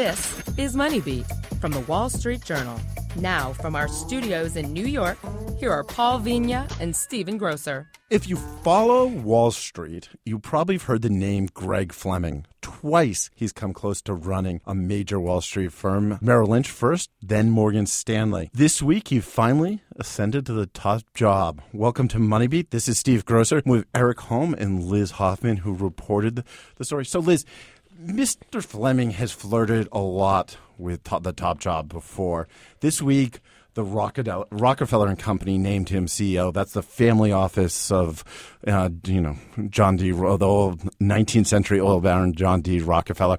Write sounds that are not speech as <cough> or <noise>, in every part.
This is Money Beat from the Wall Street Journal. Now, from our studios in New York, here are Paul Vigna and Stephen Grocer. If you follow Wall Street, you probably have heard the name Greg Fleming. Twice he's come close to running a major Wall Street firm, Merrill Lynch first, then Morgan Stanley. This week he finally ascended to the top job. Welcome to Moneybeat. This is Steve Grocer with Erik Holm and Liz Hoffman, who reported the story. So, Liz, Mr. Fleming has flirted a lot with top, the top job before. This week, the Rockefeller and Company named him CEO. That's the family office of, uh, you know, John D. the old 19th century oil baron John D. Rockefeller.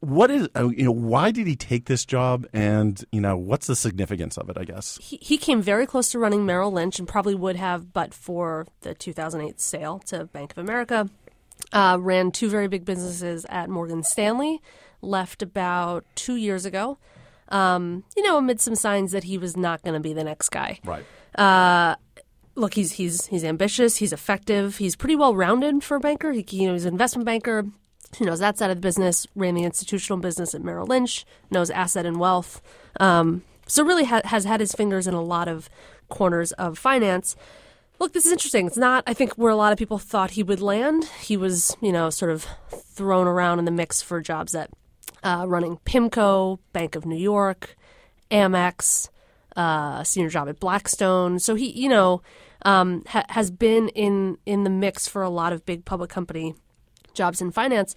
What is, uh, you know, why did he take this job, and you know, what's the significance of it? I guess he, he came very close to running Merrill Lynch, and probably would have, but for the 2008 sale to Bank of America. Uh, ran two very big businesses at Morgan Stanley, left about two years ago. Um, you know, amid some signs that he was not going to be the next guy. Right. Uh, look, he's he's he's ambitious. He's effective. He's pretty well rounded for a banker. He, you know, he's an investment banker. He knows that side of the business. Ran the institutional business at Merrill Lynch. Knows asset and wealth. Um, so really ha- has had his fingers in a lot of corners of finance look, this is interesting. It's not, I think, where a lot of people thought he would land. He was, you know, sort of thrown around in the mix for jobs at uh, running PIMCO, Bank of New York, Amex, uh, senior job at Blackstone. So he, you know, um, ha- has been in in the mix for a lot of big public company jobs in finance.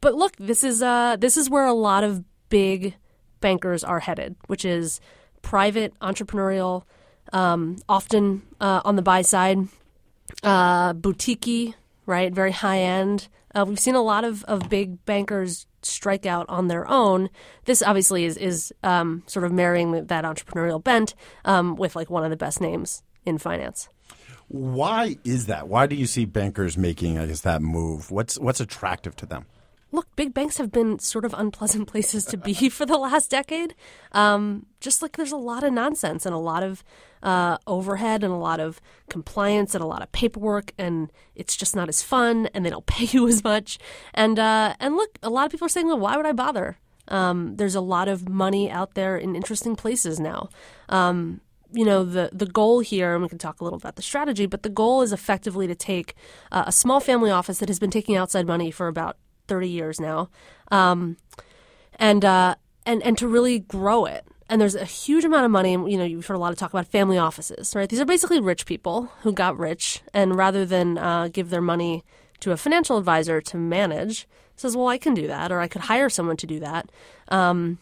But look, this is uh, this is where a lot of big bankers are headed, which is private entrepreneurial um, often uh, on the buy side, uh, boutique, right? Very high end. Uh, we've seen a lot of, of big bankers strike out on their own. This obviously is is um, sort of marrying that entrepreneurial bent um, with like one of the best names in finance. Why is that? Why do you see bankers making, I guess, that move? What's what's attractive to them? Look, big banks have been sort of unpleasant <laughs> places to be for the last decade. Um, just like there's a lot of nonsense and a lot of uh, overhead and a lot of compliance and a lot of paperwork, and it's just not as fun, and they don't <laughs> pay you as much. And uh, and look, a lot of people are saying, well, why would I bother? Um, there's a lot of money out there in interesting places now. Um, you know the the goal here, and we can talk a little about the strategy, but the goal is effectively to take uh, a small family office that has been taking outside money for about 30 years now, um, and uh, and and to really grow it. And there's a huge amount of money. You know, you've heard a lot of talk about family offices, right? These are basically rich people who got rich, and rather than uh, give their money to a financial advisor to manage, says, "Well, I can do that, or I could hire someone to do that." Um,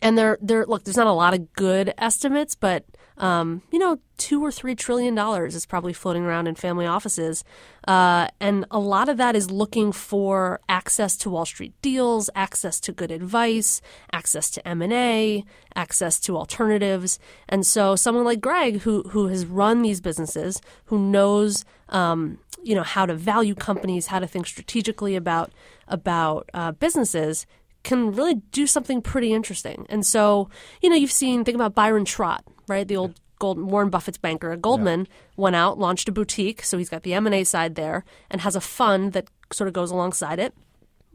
and there, there. Look, there's not a lot of good estimates, but um, you know, two or three trillion dollars is probably floating around in family offices, uh, and a lot of that is looking for access to Wall Street deals, access to good advice, access to M and A, access to alternatives. And so, someone like Greg, who who has run these businesses, who knows, um, you know, how to value companies, how to think strategically about about uh, businesses, can really do something pretty interesting. And so, you know, you've seen think about Byron Trott, right? The old Gold, Warren Buffett's banker Goldman yeah. went out, launched a boutique, so he's got the M&A side there and has a fund that sort of goes alongside it,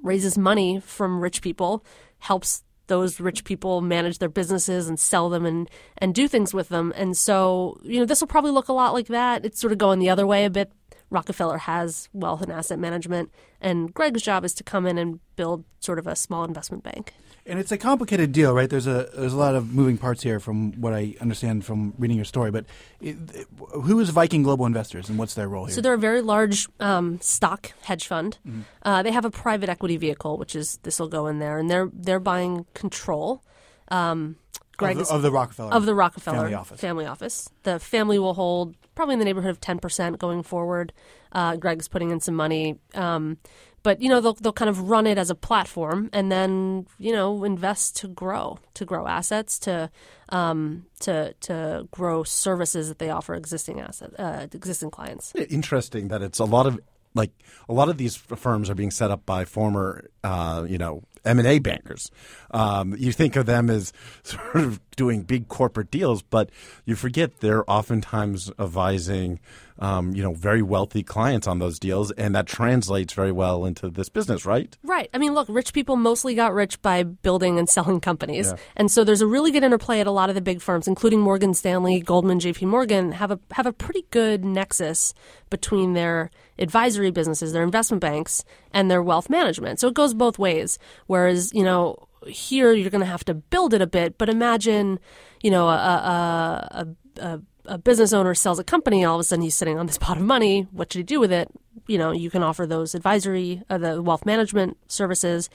raises money from rich people, helps those rich people manage their businesses and sell them and and do things with them. And so, you know, this will probably look a lot like that. It's sort of going the other way a bit Rockefeller has wealth and asset management, and Greg's job is to come in and build sort of a small investment bank. And it's a complicated deal, right? There's a there's a lot of moving parts here, from what I understand from reading your story. But it, who is Viking Global Investors, and what's their role here? So they're a very large um, stock hedge fund. Mm-hmm. Uh, they have a private equity vehicle, which is this will go in there, and they're they're buying control. Um, Greg of the, of the, Rockefeller of the Rockefeller family office. family office. The family will hold probably in the neighborhood of ten percent going forward. Uh, Greg's putting in some money, um, but you know they'll they'll kind of run it as a platform and then you know invest to grow to grow assets to um, to to grow services that they offer existing asset uh, existing clients. Interesting that it's a lot of like a lot of these firms are being set up by former, uh, you know, M and A bankers. Um, you think of them as <laughs> sort of doing big corporate deals, but you forget they're oftentimes advising um, you know, very wealthy clients on those deals, and that translates very well into this business, right? Right. I mean, look, rich people mostly got rich by building and selling companies. Yeah. And so there's a really good interplay at a lot of the big firms, including Morgan Stanley, Goldman, JP Morgan, have a have a pretty good nexus between their advisory businesses, their investment banks, and their wealth management. So it goes both ways. Whereas, you know, here you're going to have to build it a bit, but imagine, you know, a, a, a, a a business owner sells a company, all of a sudden he's sitting on this <laughs> pot of money. What should he do with it? You know, you can offer those advisory, uh, the wealth management services,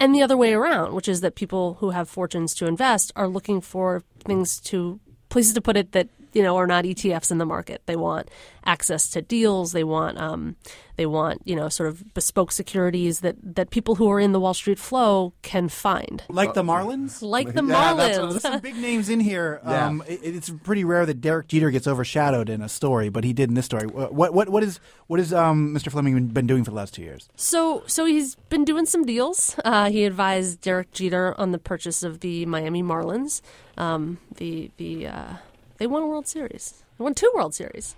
and the other way around, which is that people who have fortunes to invest are looking for things to places to put it that you know are not ETFs in the market. They want access to deals. They want um, they want you know sort of bespoke securities that that people who are in the Wall Street flow can find. Like the Marlins? Like the <laughs> Yeah, that's Marlins. There's some big names in here. <laughs> Yeah. Um, it, it's pretty rare that Derek Jeter gets overshadowed in a story, but he did in this story. What what what is what is um, Mr. Fleming been- been doing for the last two years? So, so he's been doing some deals. Uh, he advised Derek Jeter on the purchase of the Miami Marlins. Um, the the uh, they won a World Series. They won two World Series.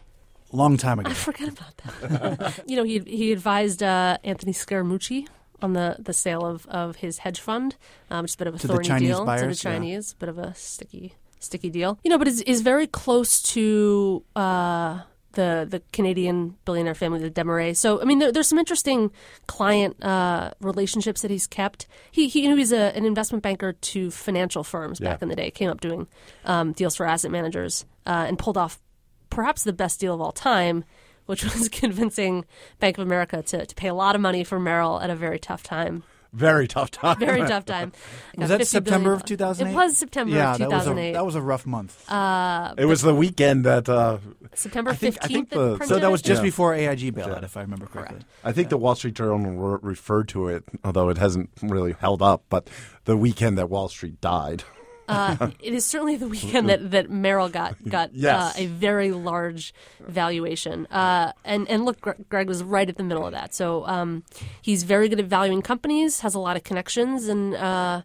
Long time ago. I forget about that. <laughs> you know, he he advised uh, Anthony Scaramucci on the, the sale of, of his hedge fund, um, which is a bit of a To thorny Chinese deal to the buyers, yeah. Chinese, bit of a sticky sticky deal. You know, but is is very close to uh, the the Canadian billionaire family, the Desmarais. So I mean, there, there's some interesting client uh, relationships that he's kept. He, he you know he's a, an investment banker to financial firms back in the day. Came up doing um, deals for asset managers uh, and pulled off perhaps the best deal of all time, which <laughs> was convincing Bank of America to, to pay a lot of money for Merrill at a very tough time. Very tough time. Very <laughs> tough time. Was that September billion of 2008? It was September yeah, of that was, a, 2008. that was a rough month. It was the weekend that uh, September 15th. I think that the- printed so that was just Yeah. before AIG bailout, if I remember correctly. I think the Wall Street Journal re- referred to it, although it hasn't really held up. But the weekend that Wall Street died. Uh, it is certainly the weekend that, that Merrill got got Yes. uh, a very large valuation. Uh, and and look, Greg was right at the middle of that. So um, he's very good at valuing companies, has a lot of connections, and uh,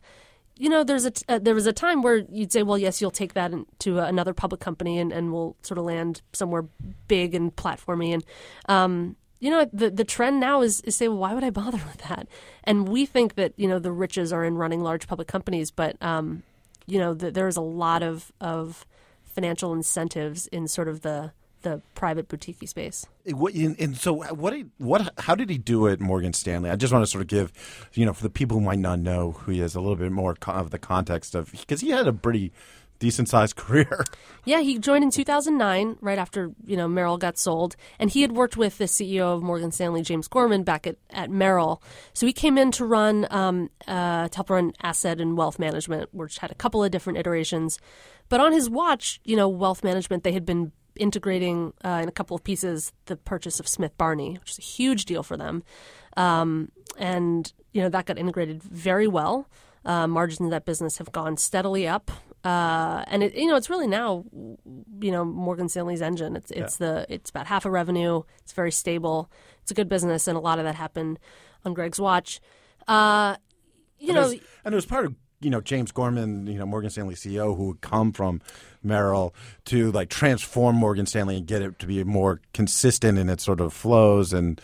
you know, there's a t- uh, there was a time where you'd say, well, yes, you'll take that in- to another public company, and, and we'll sort of land somewhere big and platformy, and um, you know, the the trend now is is say, well, why would I bother with that? And we think that you know the riches are in running large public companies, but um, you know, th- there's a lot of of financial incentives in sort of the the private boutique space. What- And so, what? What? How did he do it, Morgan Stanley? I just want to sort of give, you know, for the people who might not know who he is, a little bit more of the context of because he had a pretty decent sized <laughs> career. Yeah, he joined in 2009, right after you know Merrill got sold, and he had worked with the CEO of Morgan Stanley, James Gorman, back at, at Merrill. So he came in to run um, uh, to help run asset and wealth management, which had a couple of different iterations. But on his watch, you know, wealth management they had been integrating uh, in a couple of pieces the purchase of Smith Barney, which is a huge deal for them, um, and you know that got integrated very well. Uh, margins in that business have gone steadily up, uh, and it, you know it's really now, you know, Morgan Stanley's engine. It's it's the it's about half of revenue. It's very stable. It's a good business, and a lot of that happened on Greg's watch. Uh, you and, know, and it was part of you know James Gorman, you know Morgan Stanley CEO, who would come from Merrill to like transform Morgan Stanley and get it to be more consistent in its sort of flows and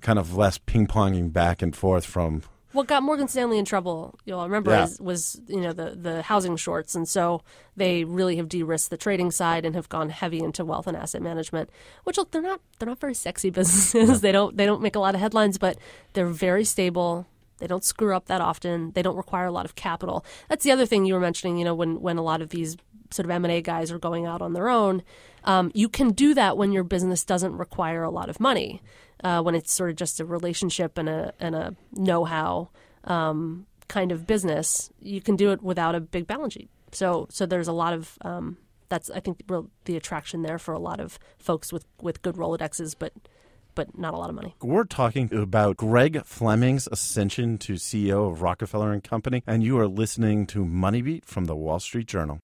kind of less ping ponging back and forth from. what got Morgan Stanley in trouble, you'll remember, Yeah. is, was you know the the housing shorts, and so they really have de-risked the trading side and have gone heavy into wealth and asset management. Which look, they're not they're not very sexy <laughs> businesses. they don't they don't make a lot of headlines, but they're very stable. They don't screw up that often. They don't require a lot of capital. That's the other thing you were mentioning. You know, when when a lot of these sort of M and A guys are going out on their own, um, you can do that when your business doesn't require a lot of money. Uh, when it's sort of just a relationship and a and a know how um, kind of business, you can do it without a big balance sheet. So so there's a lot of um, that's I think the, the attraction there for a lot of folks with with good Rolodexes, but but not a lot of money. We're talking about Greg Fleming's ascension to CEO of Rockefeller and Company, and you are listening to Money Beat from the Wall Street Journal.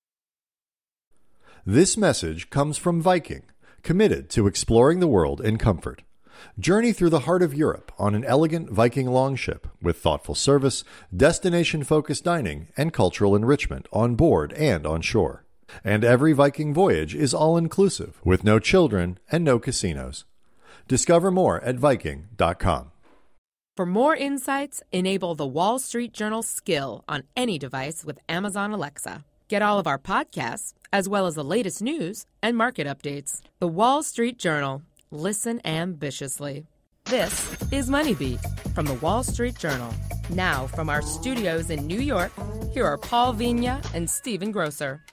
This message comes from Viking, committed to exploring the world in comfort. Journey through the heart of Europe on an elegant Viking longship with thoughtful service, destination focused dining, and cultural enrichment on board and on shore. And every Viking voyage is all inclusive, with no children and no casinos. Discover more at Viking.com. For more insights, enable the Wall Street Journal skill on any device with Amazon Alexa. Get all of our podcasts, as well as the latest news and market updates. The Wall Street Journal. Listen ambitiously. This is MoneyBeat from the Wall Street Journal. Now, from our studios in New York, here are Paul Vigna and Stephen Grocer.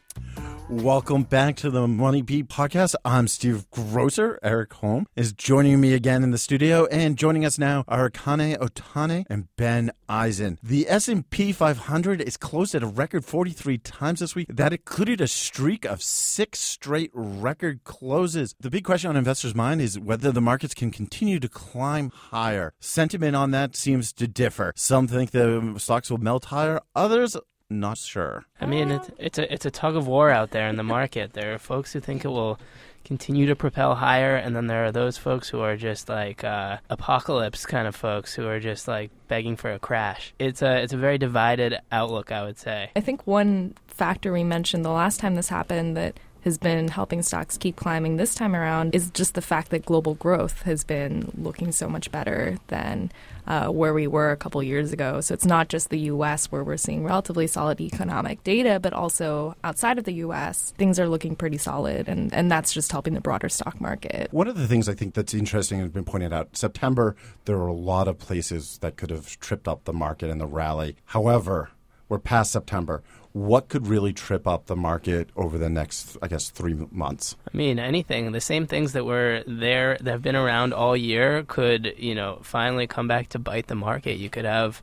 Welcome back to the Money Beat podcast. I'm Steve Grocer. Erik Holm is joining me again in the studio, and joining us now are Akane Otani and Ben Eisen. The S&P 500 is closed at a record 43 times this week. That included a streak of six straight record closes. The big question on investors' mind is whether the markets can continue to climb higher. Sentiment on that seems to differ. Some think the stocks will melt higher. Others not sure. I mean, it's it's a it's a tug of war out there in the market. There are folks who think it will continue to propel higher, and then there are those folks who are just like uh, apocalypse kind of folks who are just like begging for a crash. It's a it's a very divided outlook, I would say. I think one factor we mentioned the last time this happened that has been helping stocks keep climbing this time around is just the fact that global growth has been looking so much better than uh, where we were a couple years ago. So it's not just the U.S. where we're seeing relatively solid economic data, but also outside of the U.S., things are looking pretty solid, and, and that's just helping the broader stock market. One of the things I think that's interesting has been pointed out September, there were a lot of places that could have tripped up the market in the rally. However, we're past September what could really trip up the market over the next, I guess, three months? I mean, anything. The same things that were there that have been around all year could, you know, finally come back to bite the market. You could have.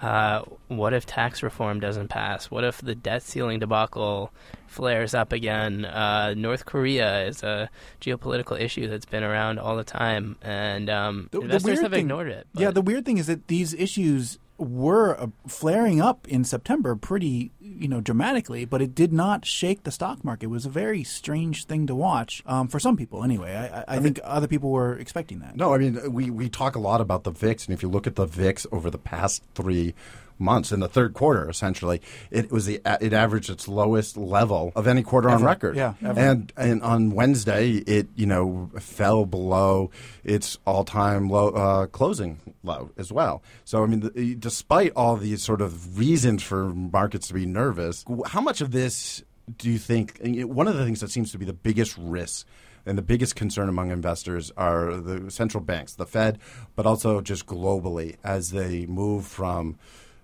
Uh, what if tax reform doesn't pass? What if the debt ceiling debacle flares up again? Uh, North Korea is a geopolitical issue that's been around all the time, and um, the, investors the have thing, ignored it. But. Yeah, the weird thing is that these issues were uh, flaring up in September pretty, you know, dramatically, but it did not shake the stock market. It was a very strange thing to watch um, for some people, anyway. I, I, I, think mean, other people were expecting that. No, I mean, we, we talk a lot about the VIX, and if you look at the VIX over the past three months in the third quarter. Essentially, it was the it averaged its lowest level of any quarter ever. on record. Yeah, ever. and and on Wednesday it you know fell below its all time low uh, closing low as well. So I mean, the, despite all these sort of reasons for markets to be nervous, how much of this do you think? One of the things that seems to be the biggest risk and the biggest concern among investors are the central banks, the Fed, but also just globally as they move from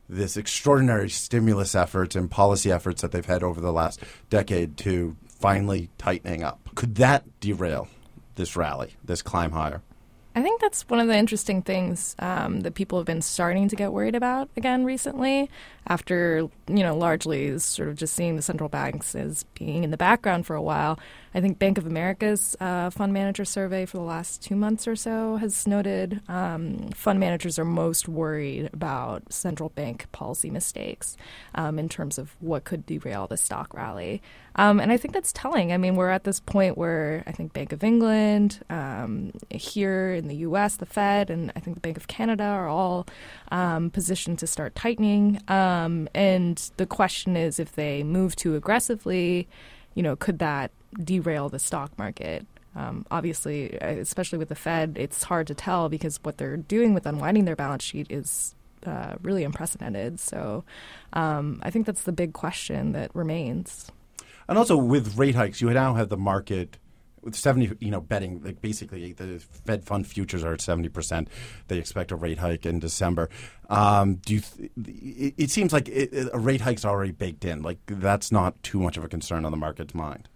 this extraordinary stimulus efforts and policy efforts that they've had over the last decade to finally tightening up. Could that derail this rally, this climb higher? I think that's one of the interesting things um, that people have been starting to get worried about again recently, after you know largely sort of just seeing the central banks as being in the background for a while. I think Bank of America's uh, fund manager survey for the last two months or so has noted um, fund managers are most worried about central bank policy mistakes um, in terms of what could derail the stock rally. Um, and I think that's telling. I mean, we're at this point where I think Bank of England, um, here in the U.S., the Fed, and I think the Bank of Canada are all um, positioned to start tightening. Um, and the question is if they move too aggressively, you know, could that derail the stock market. Um, obviously, uh, especially with the Fed, it's hard to tell because what they're doing with unwinding their balance sheet is uh, really unprecedented. So um, I think that's the big question that remains. And also with rate hikes, you now have the market with 70, you know, betting, like basically the Fed fund futures are at 70%. They expect a rate hike in December. Um, do you th- it, it, seems like it, a rate hike's already baked in. Like that's not too much of a concern on the market's mind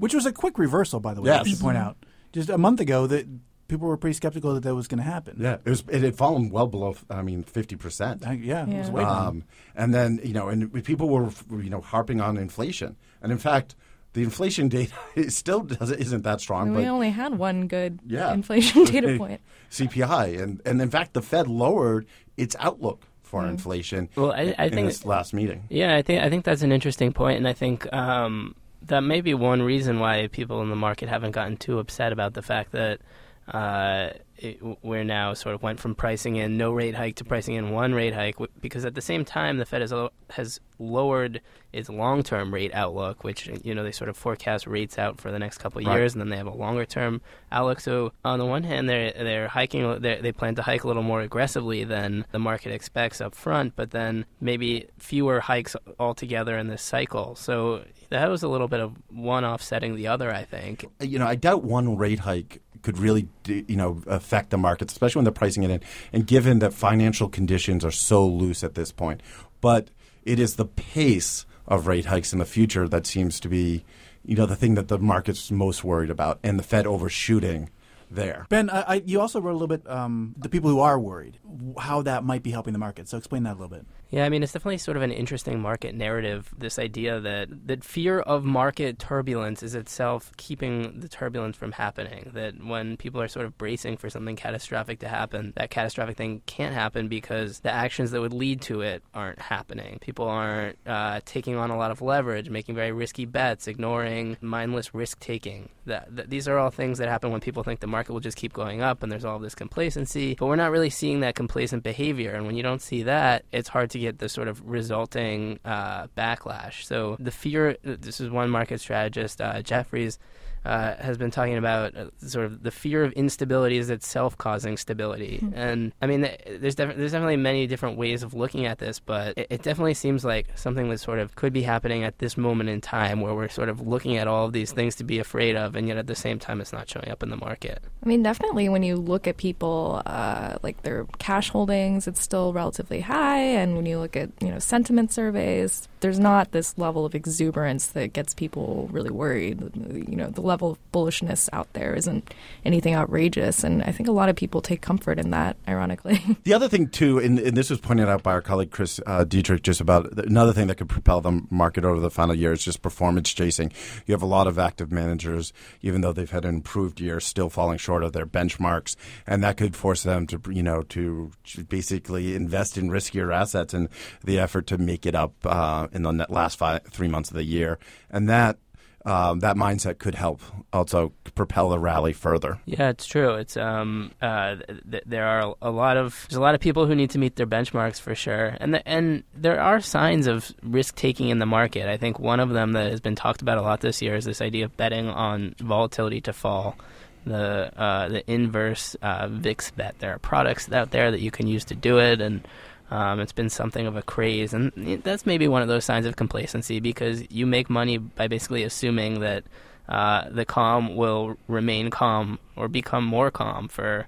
which was a quick reversal, by the way. Yes. I should point out. Just a month ago, that people were pretty skeptical that that was going to happen. Yeah, it was. It had fallen well below. I mean, fifty percent. Uh, yeah, yeah. It was um, and then you know, and people were you know harping on inflation, and in fact. The inflation data <laughs> still doesn't, isn't that strong. we but, only had one good yeah. inflation <laughs> data point. CPI, and and in fact, the Fed lowered its outlook for mm. inflation. Well, I, I in think this last meeting. Yeah, I think I think that's an interesting point, and I think um, that may be one reason why people in the market haven't gotten too upset about the fact that uh, it, we're now sort of went from pricing in no rate hike to pricing in one rate hike because at the same time the Fed has has lowered its long-term rate outlook, which you know they sort of forecast rates out for the next couple of Right. years, and then they have a longer-term outlook. So on the one hand, they're they're hiking, they're, they plan to hike a little more aggressively than the market expects up front, but then maybe fewer hikes altogether in this cycle. So that was a little bit of one offsetting the other, I think. you know, I doubt one rate hike could really, you know, affect the markets, especially when they're pricing it in. And given that financial conditions are so loose at this point, but it is the pace of rate hikes in the future that seems to be, you know, the thing that the market's most worried about, and the Fed overshooting there. Ben, I, I, you also wrote a little bit um, the people who are worried, how that might be helping the market. So explain that a little bit. Yeah, I mean, it's definitely sort of an interesting market narrative. This idea that that fear of market turbulence is itself keeping the turbulence from happening. That when people are sort of bracing for something catastrophic to happen, that catastrophic thing can't happen because the actions that would lead to it aren't happening. People aren't uh, taking on a lot of leverage, making very risky bets, ignoring mindless risk taking. That, that these are all things that happen when people think the market will just keep going up and there's all this complacency. But we're not really seeing that complacent behavior, and when you don't see that, it's hard to get the sort of resulting uh, backlash. So the fear. This is one market strategist, uh, Jefferies. Uh, has been talking about uh, sort of the fear of instability is itself causing stability, and I mean, there's def- there's definitely many different ways of looking at this, but it, it definitely seems like something that sort of could be happening at this moment in time, where we're sort of looking at all of these things to be afraid of, and yet at the same time, it's not showing up in the market. I mean, definitely when you look at people, uh, like their cash holdings, it's still relatively high. And when you look at, you know, sentiment surveys, there's not this level of exuberance that gets people really worried. You know, the level of bullishness out there isn't anything outrageous. And I think a lot of people take comfort in that, ironically. <laughs> The other thing, too, and, and this was pointed out by our colleague Chris uh, Dieterich, just about another thing that could propel the market over the final year is just performance chasing. You have a lot of active managers, even though they've had an improved year, still falling short of their benchmarks, and that could force them to, you know, to basically invest in riskier assets in the effort to make it up uh, in the last five, three months of the year, and that. Um, that mindset could help also propel the rally further. Yeah, it's true. It's um, uh, th- th- there are a lot of there's a lot of people who need to meet their benchmarks for sure, and the, and there are signs of risk taking in the market. I think one of them that has been talked about a lot this year is this idea of betting on volatility to fall. The uh, the inverse uh, VIX bet. There are products out there that you can use to do it, and um, it's been something of a craze, and that's maybe one of those signs of complacency because you make money by basically assuming that uh, the calm will remain calm or become more calm for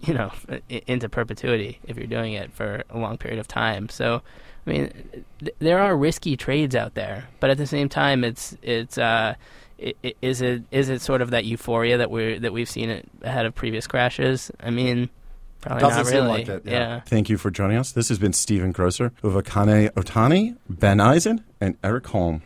you know into perpetuity if you're doing it for a long period of time. So, I mean, th- there are risky trades out there, but at the same time, it's it's. Uh, is it is it sort of that euphoria that we that we've seen ahead of previous crashes? I mean, probably Doesn't not seem really. like it. yeah. Thank you for joining us. This has been Stephen Grocer of Akane Otani, Ben Eisen, and Erik Holm.